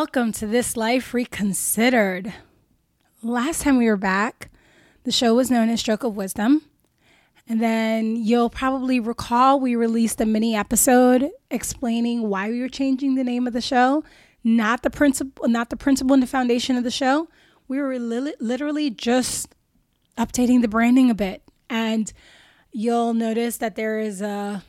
Welcome to This Life Reconsidered. Last time we were back, the show was known as Stroke of Wisdom. And then you'll probably recall we released a mini episode explaining why we were changing the name of the show, not the principle, not the principle and the foundation of the show. We were li- literally just updating the branding a bit. And you'll notice that there is a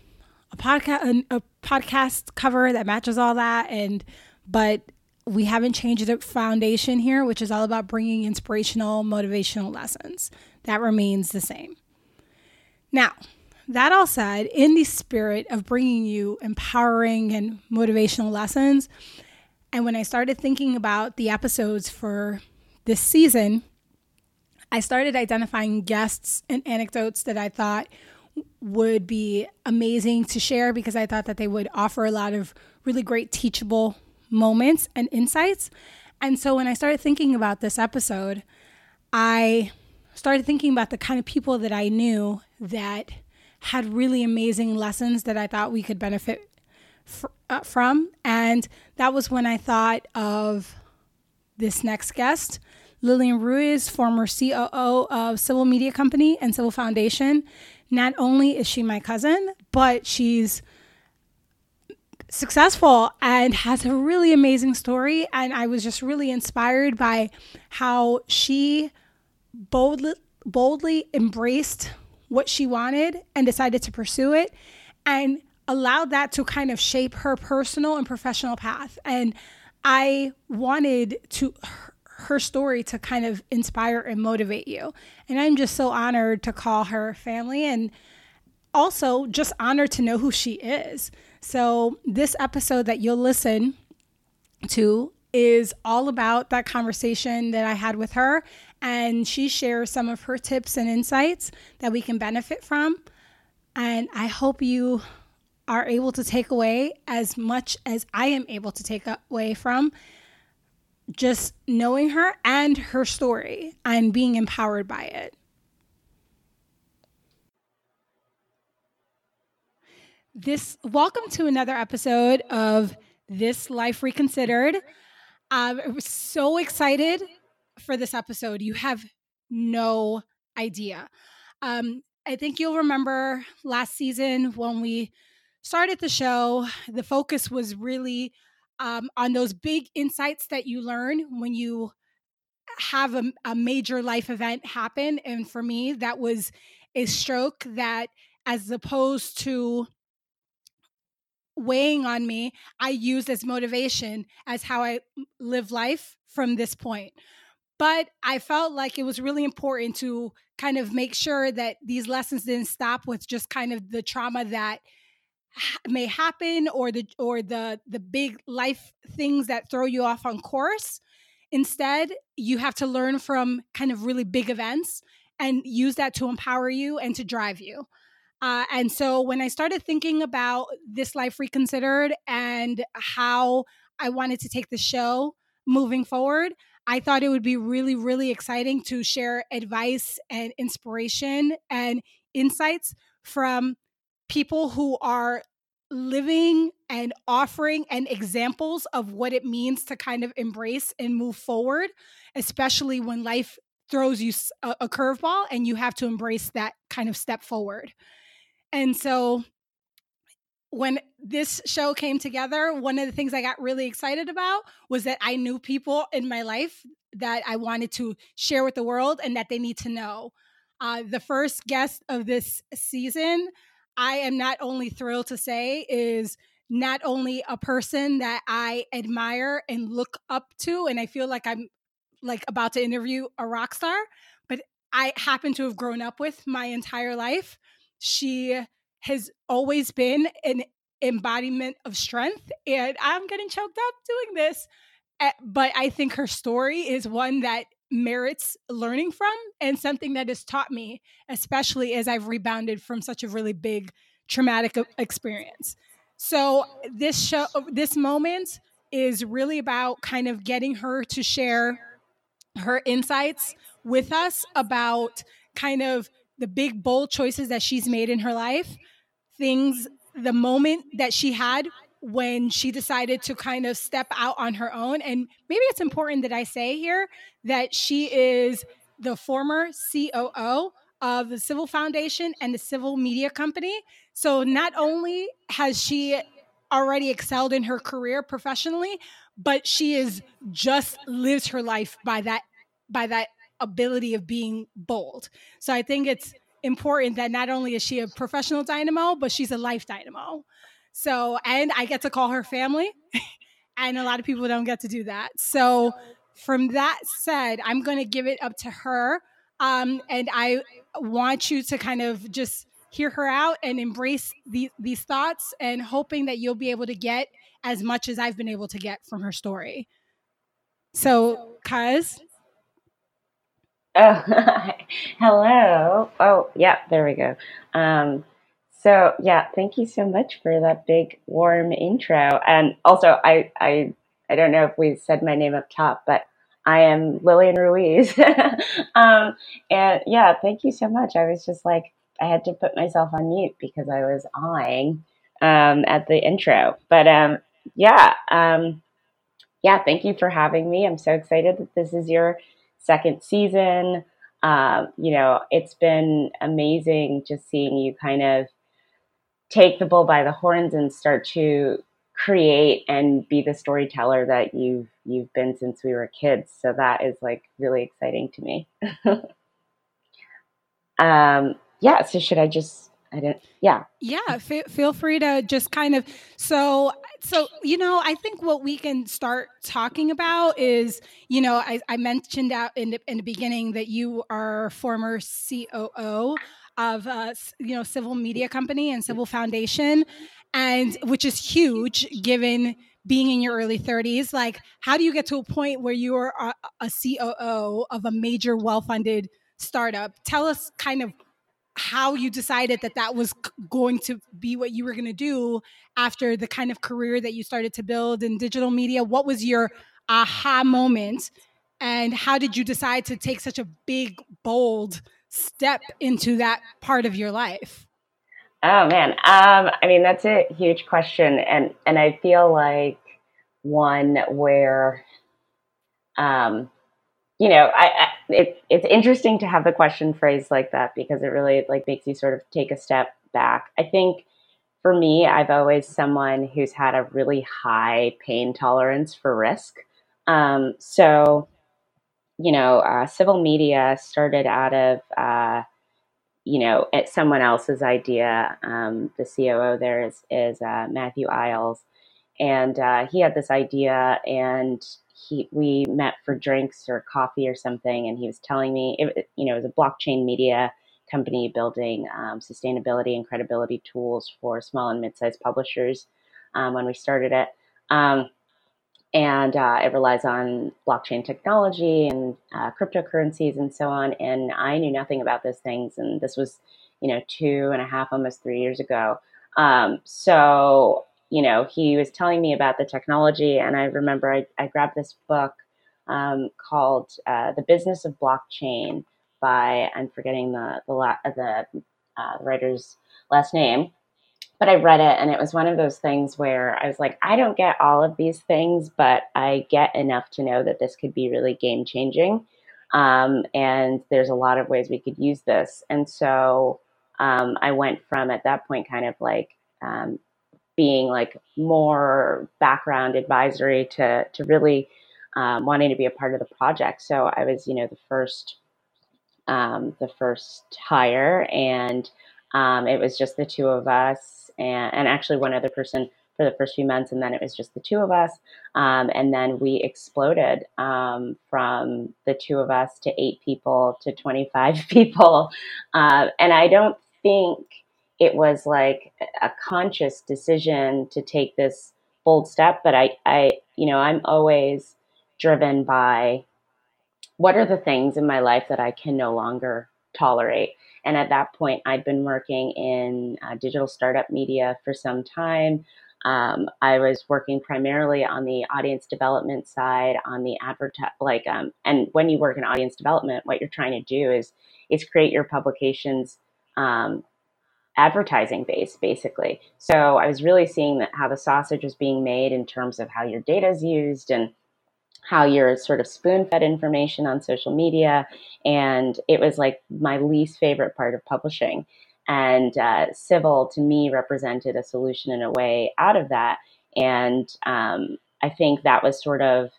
a podcast a, a podcast cover that matches all that and but we haven't changed the foundation here, which is all about bringing inspirational, motivational lessons. That remains the same. Now, that all said, in the spirit of bringing you empowering and motivational lessons, and when I started thinking about the episodes for this season, I started identifying guests and anecdotes that I thought would be amazing to share because I thought that they would offer a lot of really great teachable moments and insights. And so when I started thinking about this episode, I started thinking about the kind of people that I knew that had really amazing lessons that I thought we could benefit uh, from. And that was when I thought of this next guest, Lillian Ruiz, former COO of Civil Media Company and Civil Foundation. Not only is she my cousin, but she's successful and has a really amazing story. And I was just really inspired by how she boldly, boldly embraced what she wanted and decided to pursue it and allowed that to kind of shape her personal and professional path. And I wanted to her story to kind of inspire and motivate you. And I'm just so honored to call her family and also just honored to know who she is. So, this episode that you'll listen to is all about that conversation that I had with her. And she shares some of her tips and insights that we can benefit from. And I hope you are able to take away as much as I am able to take away from just knowing her and her story and being empowered by it. This welcome to another episode of This Life Reconsidered. Um, I was so excited for this episode. You have no idea. Um, I think you'll remember last season when we started the show, the focus was really um, on those big insights that you learn when you have a, a major life event happen. And for me, that was a stroke that, as opposed to weighing on me, I use as motivation as how I live life from this point. But I felt like it was really important to kind of make sure that these lessons didn't stop with just kind of the trauma that may happen or the or the the big life things that throw you off on course instead you have to learn from kind of really big events and use that to empower you and to drive you uh, and so when i started thinking about this life reconsidered and how i wanted to take the show moving forward i thought it would be really really exciting to share advice and inspiration and insights from people who are living and offering and examples of what it means to kind of embrace and move forward, especially when life throws you a, a curveball and you have to embrace that kind of step forward. And so when this show came together, one of the things I got really excited about was that I knew people in my life that I wanted to share with the world and that they need to know. Uh, the first guest of this season I am not only thrilled to say is not only a person that I admire and look up to, and I feel like I'm like about to interview a rock star, but I happen to have grown up with my entire life. She has always been an embodiment of strength, and I'm getting choked up doing this. Eh, but I think her story is one that merits learning from and something that has taught me, especially as I've rebounded from such a really big traumatic experience. So this show, this moment is really about kind of getting her to share her insights with us about kind of the big bold choices that she's made in her life, things, the moment that she had when she decided to kind of step out on her own. And maybe it's important that I say here that she is the former COO of the Civil Foundation and the Civil Media Company. So not only has she already excelled in her career professionally, but she is just lives her life by that by that ability of being bold. So I think it's important that not only is she a professional dynamo, but she's a life dynamo. So, and I get to call her family, and a lot of people don't get to do that. So, from that said, I'm going to give it up to her. Um, and I want you to kind of just hear her out and embrace the, these thoughts and hoping that you'll be able to get as much as I've been able to get from her story. So, Kaz. Oh, hello. Oh, yeah, there we go. Um, so yeah, thank you so much for that big warm intro. And also, I I I don't know if we said my name up top, but I am Lillian Ruiz. um, and yeah, thank you so much. I was just like I had to put myself on mute because I was awing um, at the intro. But um, yeah, um, yeah, thank you for having me. I'm so excited that this is your second season. Um, you know, it's been amazing just seeing you kind of take the bull by the horns and start to create and be the storyteller that you've you've been since we were kids. So that is like really exciting to me. um, yeah. So should I just? I don't. Yeah. Yeah. F- feel free to just kind of. So so you know, I think what we can start talking about is, you know, I, I mentioned out in the in the beginning that you are former COO of uh, you know civil media company and civil foundation and which is huge given being in your early 30s like how do you get to a point where you are a, a coo of a major well-funded startup tell us kind of how you decided that that was going to be what you were going to do after the kind of career that you started to build in digital media? What was your aha moment? And how did you decide to take such a big bold step into that part of your life? Oh man, um, I mean that's a huge question, and and I feel like one where, um, you know, I, I it, it's interesting to have the question phrased like that because it really like makes you sort of take a step back. I think for me, I've always someone who's had a really high pain tolerance for risk. Um, so you know, uh, civil media started out of, uh, you know, at someone else's idea. Um, the COO there is, is uh, Matthew Iles. and uh, he had this idea, and he we met for drinks or coffee or something, and he was telling me, it, you know, it was a blockchain media company building um, sustainability and credibility tools for small and mid-sized publishers um, when we started it. Um, and uh, it relies on blockchain technology and uh, cryptocurrencies and so on. And I knew nothing about those things, and this was, you know, two and a half, almost three years ago. Um, so, you know, he was telling me about the technology, and I remember I, I grabbed this book um, called uh, "The Business of Blockchain" by I'm forgetting the the, la- the uh, writer's last name but I read it and it was one of those things where I was like, I don't get all of these things, but I get enough to know that this could be really game changing. Um, and there's a lot of ways we could use this. And so um, I went from at that point kind of like um, being like more background advisory to, to really um, wanting to be a part of the project. So I was, you know, the first, um, the first hire and um, it was just the two of us and, and actually one other person for the first few months, and then it was just the two of us. Um, and then we exploded um, from the two of us to eight people to 25 people. Uh, and I don't think it was like a conscious decision to take this bold step, but I, I, you know, I'm always driven by what are the things in my life that I can no longer tolerate. And at that point, I'd been working in uh, digital startup media for some time. Um, I was working primarily on the audience development side, on the advertise, like, um, and when you work in audience development, what you're trying to do is is create your publications um, advertising based basically. So i was really seeing that how the sausage was being made in terms of how your data is used and how you're sort of spoon fed information on social media. And it was like my least favorite part of publishing. And uh, civil to me represented a solution in a way out of that. And um, i think that was sort of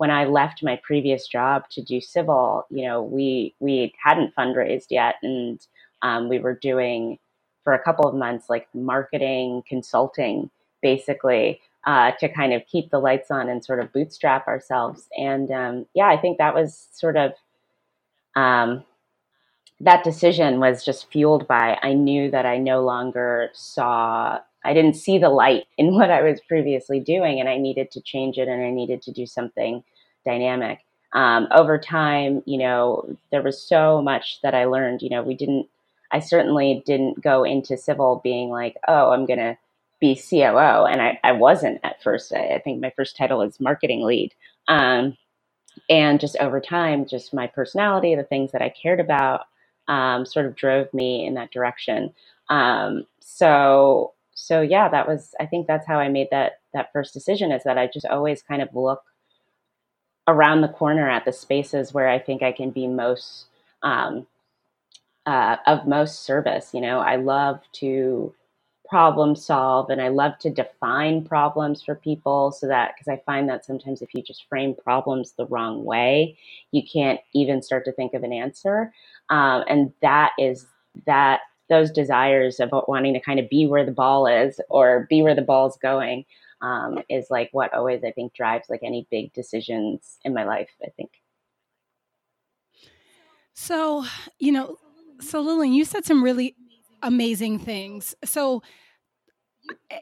when I left my previous job to do civil, you know, we we hadn't fundraised yet, and um, we were doing for a couple of months like marketing consulting, basically, uh, to kind of keep the lights on and sort of bootstrap ourselves. And um, yeah, I think that was sort of um, that decision was just fueled by I knew that I no longer saw I didn't see the light in what I was previously doing, and I needed to change it, and I needed to do something dynamic. Um, over time, you know, there was so much that I learned. You know, we didn't. I certainly didn't go into civil being like, oh, I'm gonna be COO, and I, I wasn't at first. I, I think my first title was marketing lead. Um, and just over time, just my personality, the things that I cared about, um, sort of drove me in that direction. Um, so so yeah, that was I think that's how I made that that first decision is that I just always kind of look around the corner at the spaces where I think I can be most um, uh, of most service. You know, I love to problem solve and I love to define problems for people so that because I find that sometimes if you just frame problems the wrong way, you can't even start to think of an answer. Um, and that is that those desires of wanting to kind of be where the ball is or be where the ball's going um, is like what always I think drives like any big decisions in my life. I think. So you know, so Lillian, you said some really amazing things. So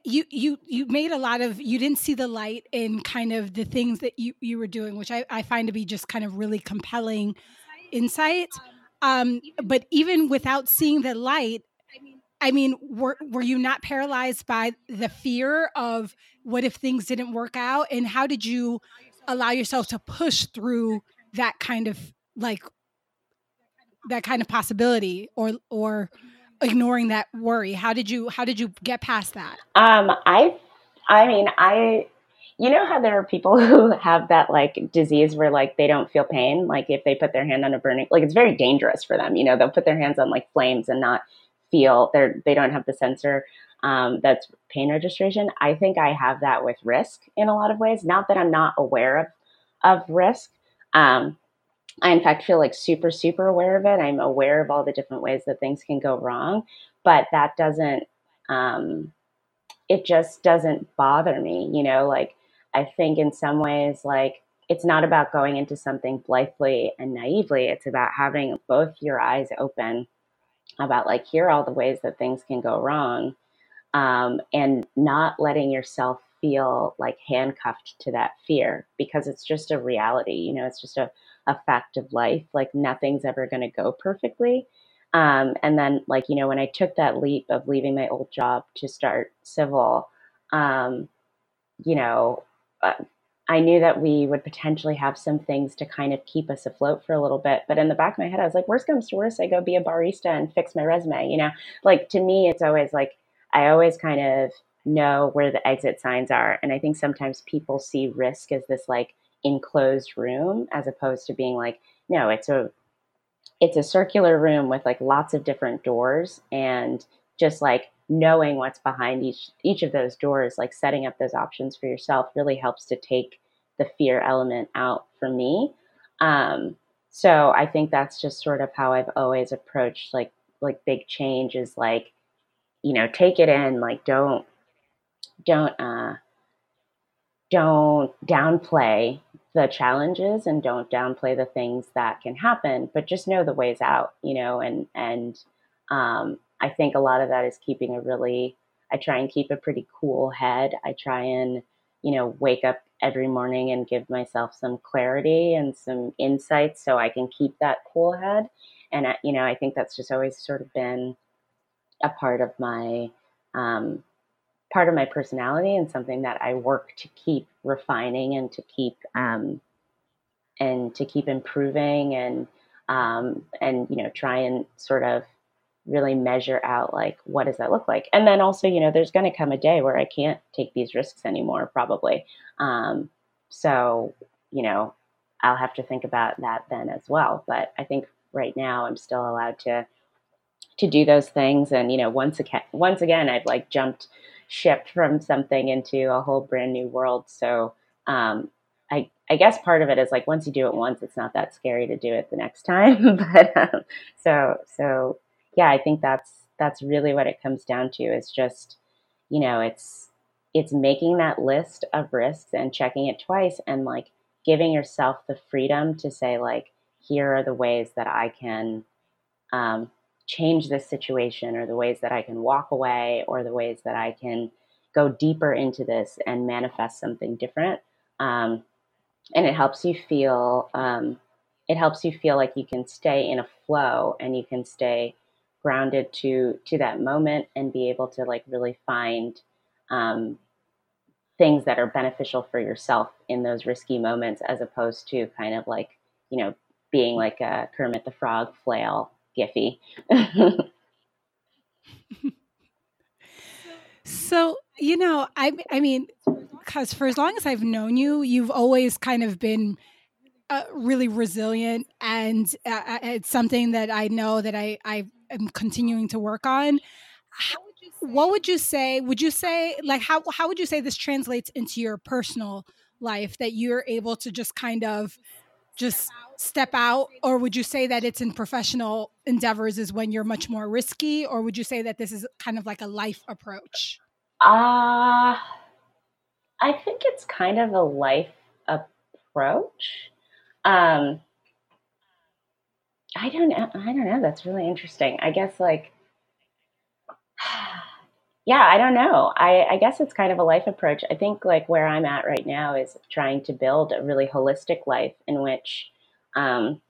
you you you made a lot of you didn't see the light in kind of the things that you you were doing which i, I find to be just kind of really compelling insight um, but even without seeing the light, I mean, were were you not paralyzed by the fear of what if things didn't work out? And how did you allow yourself to push through that kind of like that kind of possibility or or ignoring that worry? How did you how did you get past that? Um, I I mean, I you know how there are people who have that like disease where like they don't feel pain like if they put their hand on a burning like it's very dangerous for them you know they'll put their hands on like flames and not feel they're they don't have the sensor um, that's pain registration i think i have that with risk in a lot of ways not that i'm not aware of of risk um, i in fact feel like super super aware of it i'm aware of all the different ways that things can go wrong but that doesn't um, it just doesn't bother me you know like I think in some ways, like it's not about going into something blithely and naively. It's about having both your eyes open about like here are all the ways that things can go wrong, um, and not letting yourself feel like handcuffed to that fear because it's just a reality. You know, it's just a, a fact of life. Like nothing's ever going to go perfectly. Um, and then, like, you know, when I took that leap of leaving my old job to start civil, um, you know, uh, I knew that we would potentially have some things to kind of keep us afloat for a little bit. But in the back of my head, I was like, worst comes to worst, I go be a barista and fix my resume. You know, like to me, it's always like, I always kind of know where the exit signs are. And I think sometimes people see risk as this like enclosed room as opposed to being like, no, it's a, it's a circular room with like lots of different doors and just like knowing what's behind each each of those doors like setting up those options for yourself really helps to take the fear element out for me. Um, so i think that's just sort of how i've always approached like like big change is like you know take it in like don't don't uh don't downplay the challenges and don't downplay the things that can happen but just know the ways out you know and and um, I think a lot of that is keeping a really, I try and keep a pretty cool head. I try and, you know, wake up every morning and give myself some clarity and some insights so I can keep that cool head. And, I, you know, I think that's just always sort of been a part of my, um, part of my personality and something that I work to keep refining and to keep, um, and to keep improving and, um, and, you know, try and sort of really measure out like what does that look like? And then also you know there's going to come a day where i can't take these risks anymore probably. Um, so you know i'll have to think about that then as well. But i think right now i'm still allowed to to do those things. And you know once again once again i've like jumped ship from something into a whole brand new world so um, I, I guess part of it is like once you do it once, it's not that scary to do it the next time. but um, so so yeah, I think that's that's really what it comes down to is just, you know, it's it's making that list of risks and checking it twice and like giving yourself the freedom to say like, here are the ways that I can um, change this situation or the ways that I can walk away or the ways that I can go deeper into this and manifest something different. Um, and it helps you feel um, it helps you feel like you can stay in a flow and you can stay grounded to to that moment and be able to like really find um, things that are beneficial for yourself in those risky moments as opposed to kind of like you know being like a kermit the frog flail giphy so you know i i mean because for as long as i've known you you've always kind of been uh, really resilient and uh, uh it's something that i know that i i am continuing to work on. How, what would you say? Would you say like how how would you say this translates into your personal life that you're able to just kind of just step out or would you say that it's in professional endeavors is when you're much more risky or would you say that this is kind of like a life approach uh i think it's kind of a life approach um I don't know. I don't know. That's really interesting. I guess like yeah, I don't know. I, I guess it's kind of a life approach. I think like where I'm at right now is trying to build a really holistic life in which um,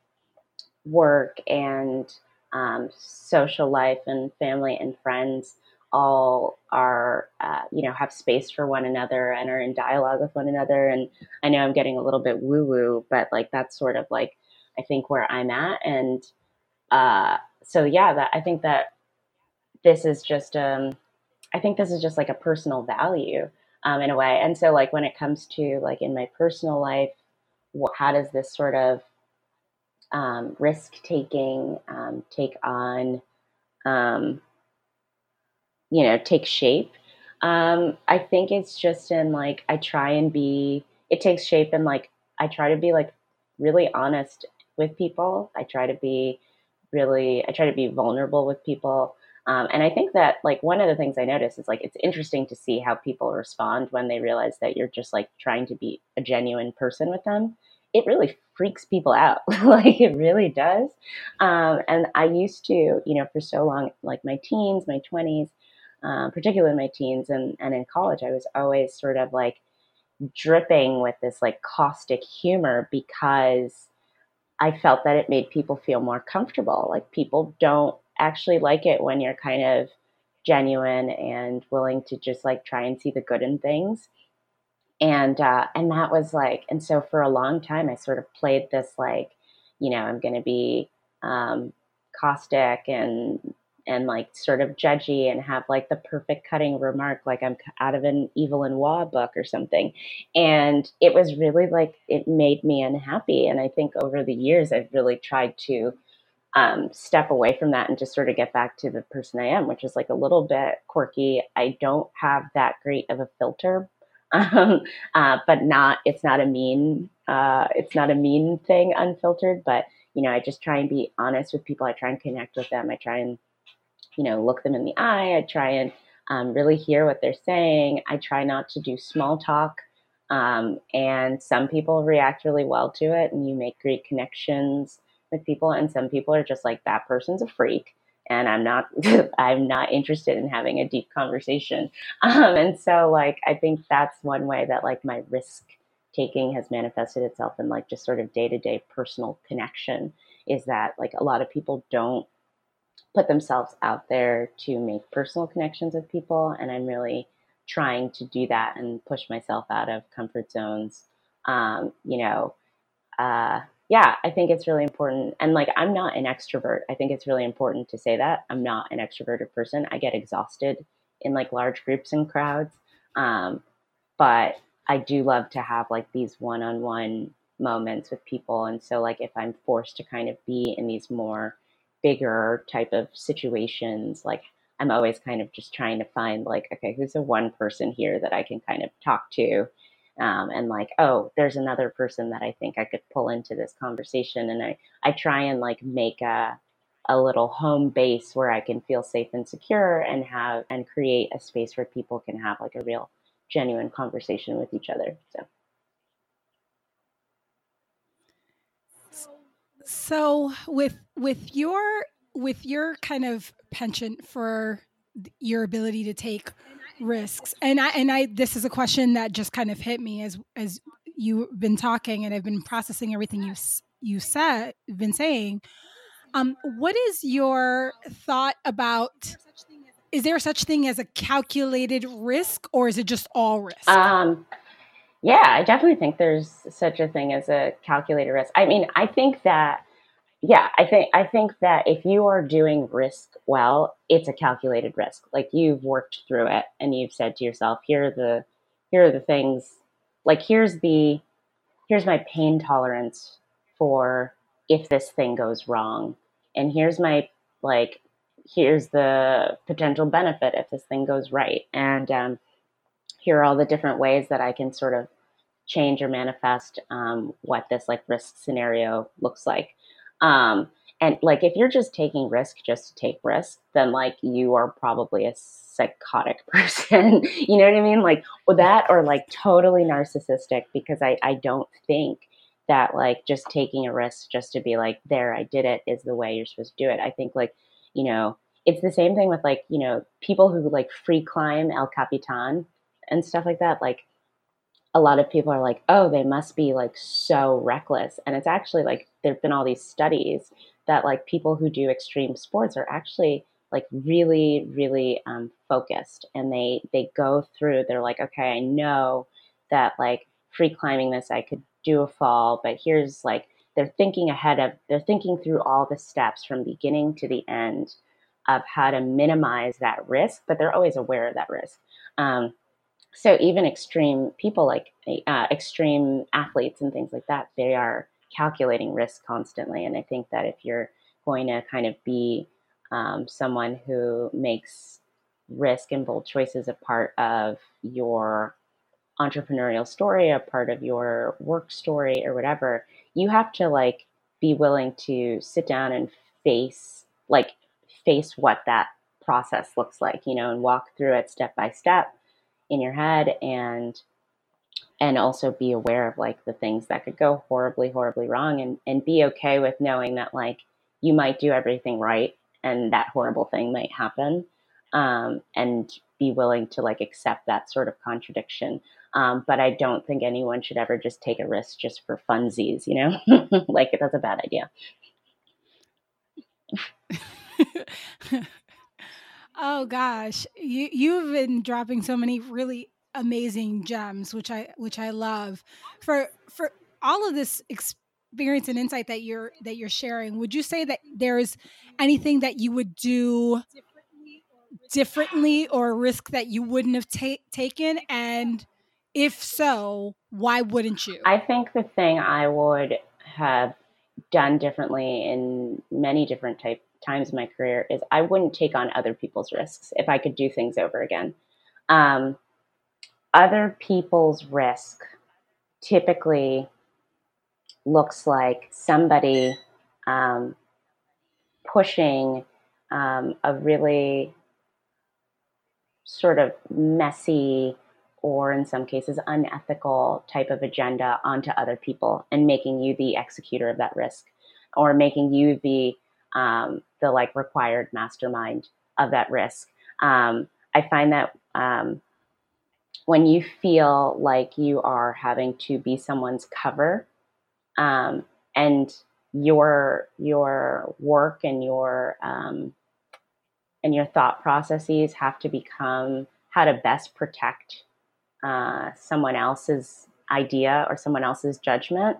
work and um, social life and family and friends all are uh, you know have space for one another and are in dialogue with one another and i know i'm getting a little bit woo woo but like that's sort of like I think where I'm at, and uh, so yeah, that I think that this is just um, I think this is just like a personal value um, in a way, and so like when it comes to like in my personal life, what, how does this sort of um, risk taking um, take on um, you know take shape um, i think it's just in like i try and be it takes shape and like i try to be like really honest with people. I try to be really, I try to be vulnerable with people. Um, and I think that like one of the things I notice is like it's interesting to see how people respond when they realize that you're just like trying to be a genuine person with them. It really freaks people out, like it really does. Um, and I used to, you know, for so long, like my teens, my twenties, um, particularly my teens and and in college, I was always sort of like dripping with this like caustic humor because I felt that it made people feel more comfortable. Like people don't actually like it when you're kind of genuine and willing to just like try and see the good in things. And uh, and that was like, and so for a long time, I sort of played this like, you know, I'm going to be um, caustic and and like sort of judgy and have like the perfect cutting remark like i'm out of an evelyn waugh book or something and it was really like it made me unhappy and i think over the years i've really tried to um, step away from that and just sort of get back to the person i am which is like a little bit quirky i don't have that great of a filter um, uh, but not it's not a mean uh, it's not a mean thing unfiltered but you know i just try and be honest with people i try and connect with them i try and you know, look them in the eye. I try and um, really hear what they're saying. I try not to do small talk. Um, and some people react really well to it, and you make great connections with people. And some people are just like, that person's a freak. And I'm not, I'm not interested in having a deep conversation. Um, and so, like, I think that's one way that like my risk taking has manifested itself in like just sort of day to day personal connection. Is that like a lot of people don't put themselves out there to make personal connections with people. And I'm really trying to do that and push myself out of comfort zones. Um, you know, uh, yeah, I think it's really important. And like, I'm not an extrovert. I think it's really important to say that I'm not an extroverted person. I get exhausted in like large groups and crowds. Um, but I do love to have like these one on one moments with people. And so, like, if I'm forced to kind of be in these more bigger type of situations, like, I'm always kind of just trying to find, like, okay, who's the one person here that I can kind of talk to? Um, and like, oh, there's another person that I think I could pull into this conversation. And I, I try and like make a, a little home base where I can feel safe and secure and have and create a space where people can have like a real genuine conversation with each other. So So with with your with your kind of penchant for your ability to take risks, and I and I this is a question that just kind of hit me as as you've been talking, and I've been processing everything you you said been saying. Um, what is your thought about? Is there such thing as a calculated risk, or is it just all risk? Um, yeah, I definitely think there's such a thing as a calculated risk. I mean, I think that yeah, I think I think that if you are doing risk well, it's a calculated risk. Like you've worked through it and you've said to yourself, here are the here are the things like here's the here's my pain tolerance for if this thing goes wrong. And here's my like here's the potential benefit if this thing goes right. And um, here are all the different ways that I can sort of change or manifest um, what this like risk scenario looks like. Um, and like if you're just taking risk just to take risk, then like you are probably a psychotic person. you know what I mean? Like or that or like totally narcissistic because I, I don't think that like just taking a risk just to be like, there, I did it is the way you're supposed to do it. I think like, you know, it's the same thing with like, you know, people who like free climb El Capitan and stuff like that. Like a lot of people are like, oh, they must be like so reckless. And it's actually like there have been all these studies that like people who do extreme sports are actually like really, really um, focused and they they go through, they're like, okay, I know that like free climbing this, I could do a fall, but here's like they're thinking ahead of they're thinking through all the steps from beginning to the end of how to minimize that risk, but they're always aware of that risk. Um, so even extreme people like uh, extreme athletes and things like that they are calculating risk constantly. And i think that if you're going to kind of be um, someone who makes risk and bold choices a part of your entrepreneurial story a part of your work story or whatever you have to like be willing to sit down and face like face what that process looks like you know and walk through it step by step in your head and and also be aware of like the things that could go horribly horribly wrong and and be okay with knowing that like you might do everything right and that horrible thing might happen um, and be willing to like accept that sort of contradiction. Um, but i don't think anyone should ever just take a risk just for funsies you know? Like that's a bad idea Oh gosh, you you've been dropping so many really amazing gems, which I which I love. For for all of this experience and insight that you're that you're sharing, would you say that there's anything that you would do differently or risk that you wouldn't have ta- taken? And if so, why wouldn't you? I think the thing I would have done differently in many different type times in my career is I wouldn't take on other people's risks if I could do things over again. Um, other people's risk typically looks like somebody um, pushing um, a really sort of messy or in some cases unethical type of agenda onto other people and making you the executor of that risk or making you the um, the like required mastermind of that risk. Um, I find that um, when you feel like you are having to be someone's cover, um, and your your work and your um, and your thought processes have to become how to best protect uh, someone else's idea or someone else's judgment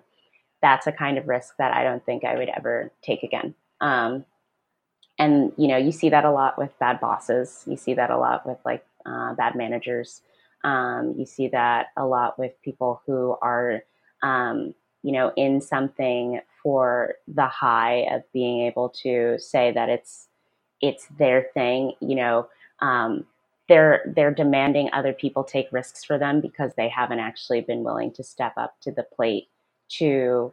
that's a kind of risk that I don't think I would ever take again. Um, and you know, you see that a lot with bad bosses. You see that a lot with like uh, bad managers. Um, you see that a lot with people who are, um, you know, in something for the high of being able to say that it's it's their thing. You know, um, they're they're demanding other people take risks for them because they haven't actually been willing to step up to the plate to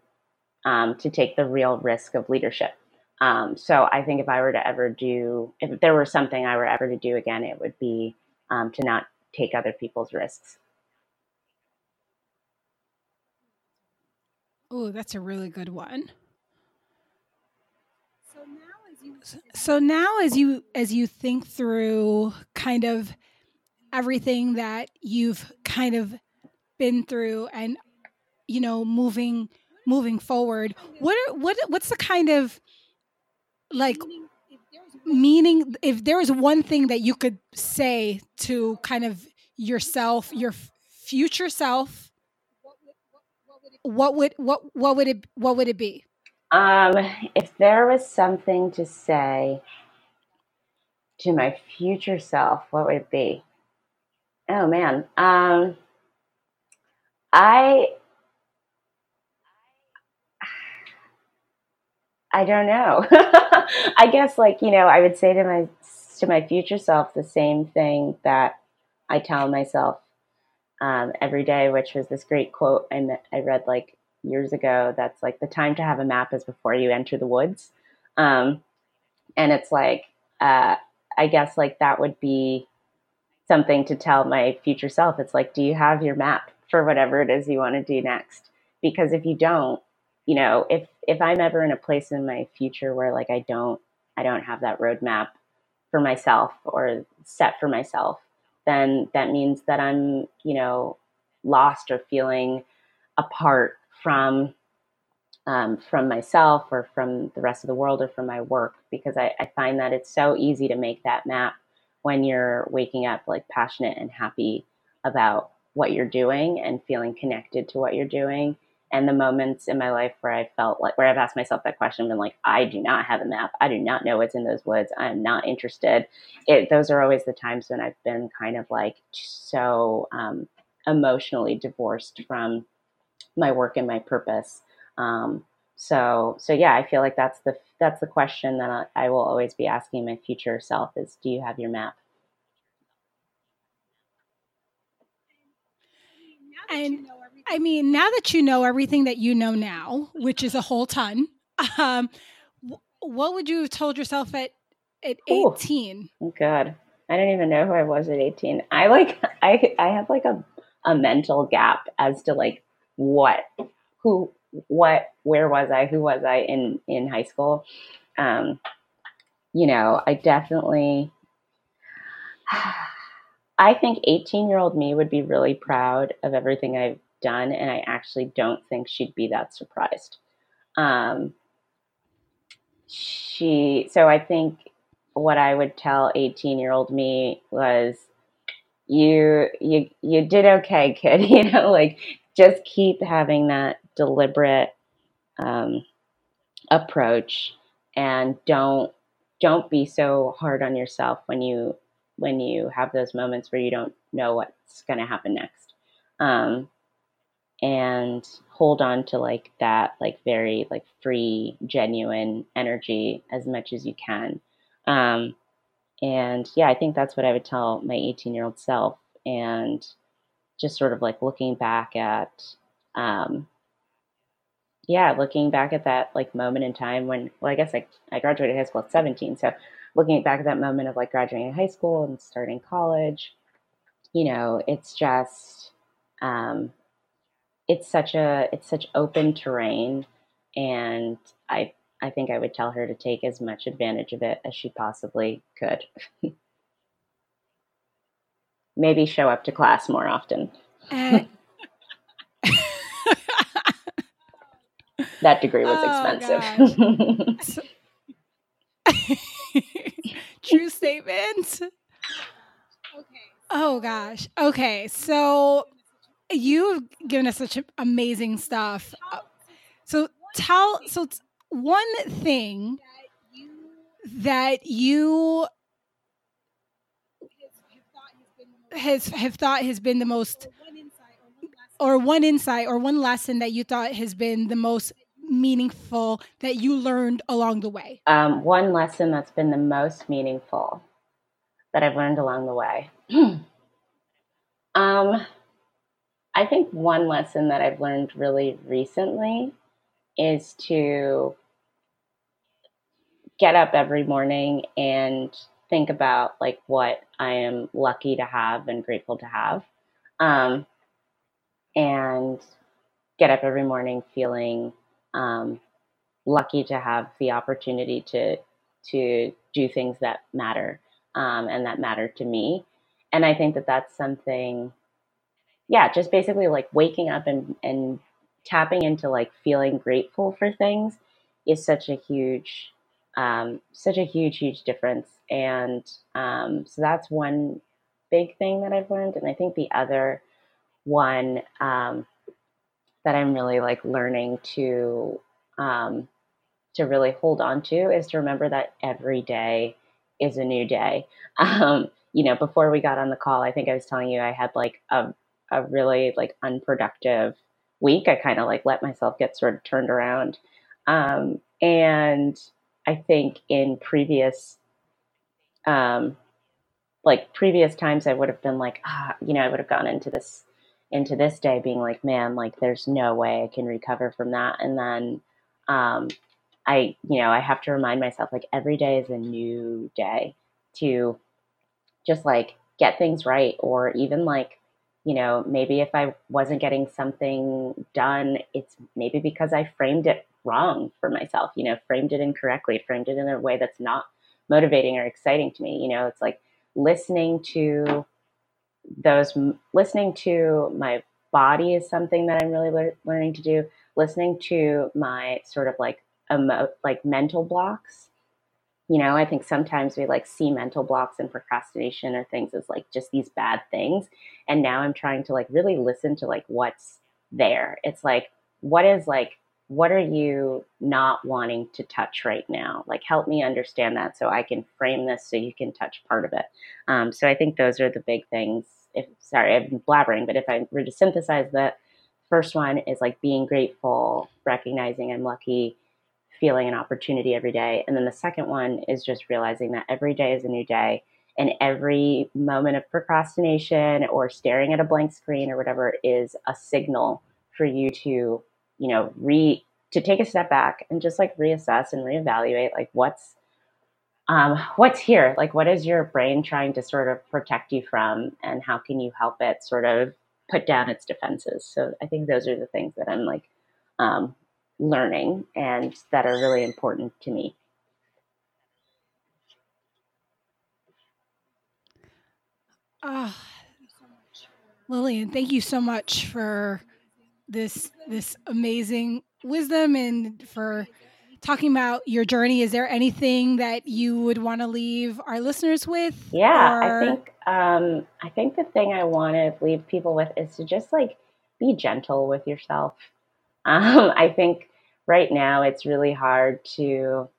um, to take the real risk of leadership. Um, so I think if I were to ever do, if there were something I were ever to do again, it would be um, to not take other people's risks. Oh, that's a really good one. So now as you as you think through kind of everything that you've kind of been through and you know moving moving forward, what are, what what's the kind of like meaning if there was one thing that you could say to kind of yourself, your future self, what would what what would it what would it be? Um, if there was something to say to my future self, what would it be? Oh man, um, I I don't know. I guess like you know, I would say to my to my future self the same thing that I tell myself um, every day, which was this great quote I, I read like years ago. That's like the time to have a map is before you enter the woods. Um, and it's like, uh, I guess like that would be something to tell my future self. It's like, do you have your map for whatever it is you want to do next? Because if you don't, you know, if if I'm ever in a place in my future where like I don't I don't have that roadmap for myself or set for myself, then that means that I'm, you know, lost or feeling apart from um, from myself or from the rest of the world or from my work because I, I find that it's so easy to make that map when you're waking up like passionate and happy about what you're doing and feeling connected to what you're doing and the moments in my life where I felt like where I've asked myself that question, been like, I do not have a map. I do not know what's in those woods. I'm not interested. It, those are always the times when I've been kind of like so um, emotionally divorced from my work and my purpose. Um, so so yeah, I feel like that's the that's the question that I, I will always be asking my future self is, do you have your map? And I mean, now that you know everything that you know now, which is a whole ton, um, what would you have told yourself at at eighteen? Oh God, I don't even know who I was at eighteen. I like I I have like a a mental gap as to like what who what where was I who was I in in high school. Um, you know, I definitely. I think 18 year old me would be really proud of everything I've done, and I actually don't think she'd be that surprised. Um, she, so I think what I would tell 18 year old me was, you, you, you did okay, kid. You know, like just keep having that deliberate um, approach, and don't don't be so hard on yourself when you when you have those moments where you don't know what's going to happen next. Um, and hold on to like that like very like free genuine energy as much as you can. Um and yeah i think that's what i would tell my 18 year old self and just sort of like looking back at um yeah looking back at that like moment in time when well i guess like i graduated high school at 17 so looking back at that moment of like graduating high school and starting college you know it's just um it's such a it's such open terrain and i i think i would tell her to take as much advantage of it as she possibly could. Maybe show up to class more often. Uh, that degree was oh, expensive. true statement. Okay. Oh gosh. Okay so You've given us such amazing stuff. So tell so one thing that you has have thought has been the most or one insight or one lesson that you thought has been the most meaningful that you learned along the way? Um, one lesson that's been the most meaningful that I've learned along the way. um, I think one lesson that I've learned really recently is to get up every morning and think about like what I am lucky to have and grateful to have. Um, and get up every morning feeling um, lucky to have the opportunity to to do things that matter um, and that matter to me. And I think that that's something, yeah, just basically like waking up and and tapping into like feeling grateful for things is such a huge um, such a huge huge difference. And um, so that's one big thing that i've learned. And i think the other one um, that i'm really like learning to um, to really hold on to is to remember that every day is a new day. Um, you know before we got on the call i think i was telling you i had like a, a really like unproductive week i kind of like let myself get sort of turned around um, and i think in previous um, like previous times I would have been like, ah, you know, I would have gone into this into this day being like, man, like there's no way I can recover from that. And then um, I, you know, I have to remind myself like every day is a new day to just like get things right or even like you know maybe if i wasn't getting something done it's maybe because i framed it wrong for myself you know framed it incorrectly framed it in a way that's not motivating or exciting to me. You know, it's like listening to those, listening to my body is something that I'm really le- learning to do. Listening to my sort of like emo- like mental blocks. You know, I think sometimes we like see mental blocks and procrastination or things as like just these bad things. And now I'm trying to like really listen to like what's there. It's like, what is like what are you not wanting to touch right now? Like, help me understand that so I can frame this so you can touch part of it. Um, so I think those are the big things. If sorry, i'm blabbering, but if I were to synthesize the first one is like being grateful, recognizing I'm lucky, feeling an opportunity every day, and then the second one is just realizing that every day is a new day. And every moment of procrastination or staring at a blank screen or whatever is a signal for you to you know, re to take a step back and just like reassess and reevaluate like what's um, what's here like what is your brain trying to sort of protect you from and how can you help it sort of put down its defenses so i think those are the things that i'm like um, learning and that are really important to me oh, lillian thank you so much for this this amazing wisdom and for talking about your journey. Is there anything that you would want to leave our listeners with? Yeah, or... I think um, I think the thing I want to leave people with is to just like be gentle with yourself. Um, I think right now it's really hard to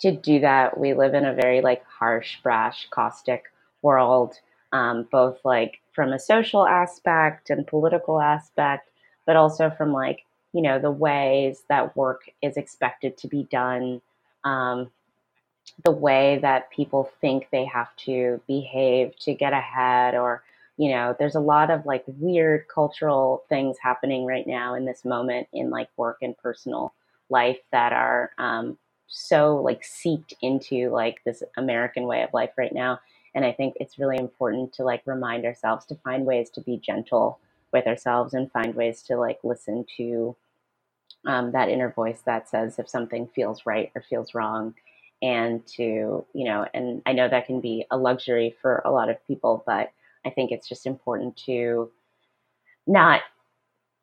to do that. We live in a very like harsh, brash, caustic world, um, both like from a social aspect and political aspect, but also from like, you know, the ways that work is expected to be done, um, the way that people think they have to behave to get ahead, or, you know, there's a lot of like weird cultural things happening right now in this moment in like work and personal life that are um, so like seeped into like this American way of life right now. And I think it's really important to like remind ourselves to find ways to be gentle with ourselves and find ways to like listen to um, that inner voice that says if something feels right or feels wrong. And to you know and i know that can be a luxury for a lot of people but i think it's just important to not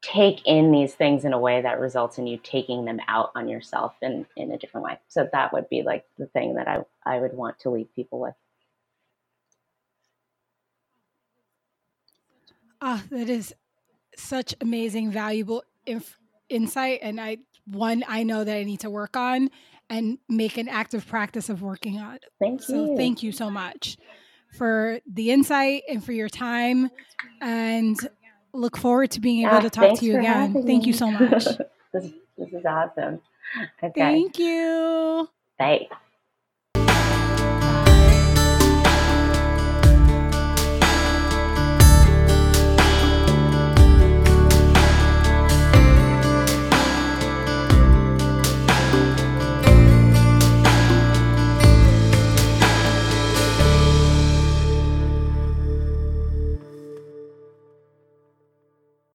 take in these things in a way that results in you taking them out on yourself in in a different way so that would be like the thing that i i would want to leave people with Ah, that is such amazing, valuable inf- insight and I one I know that I need to work on and make an active practice of working on. Thank you. So thank you so much for the insight and for your time and look forward to being able yeah, to talk to you again. Thank me. you so much. this, this is awesome. Okay. Thank you. Bye.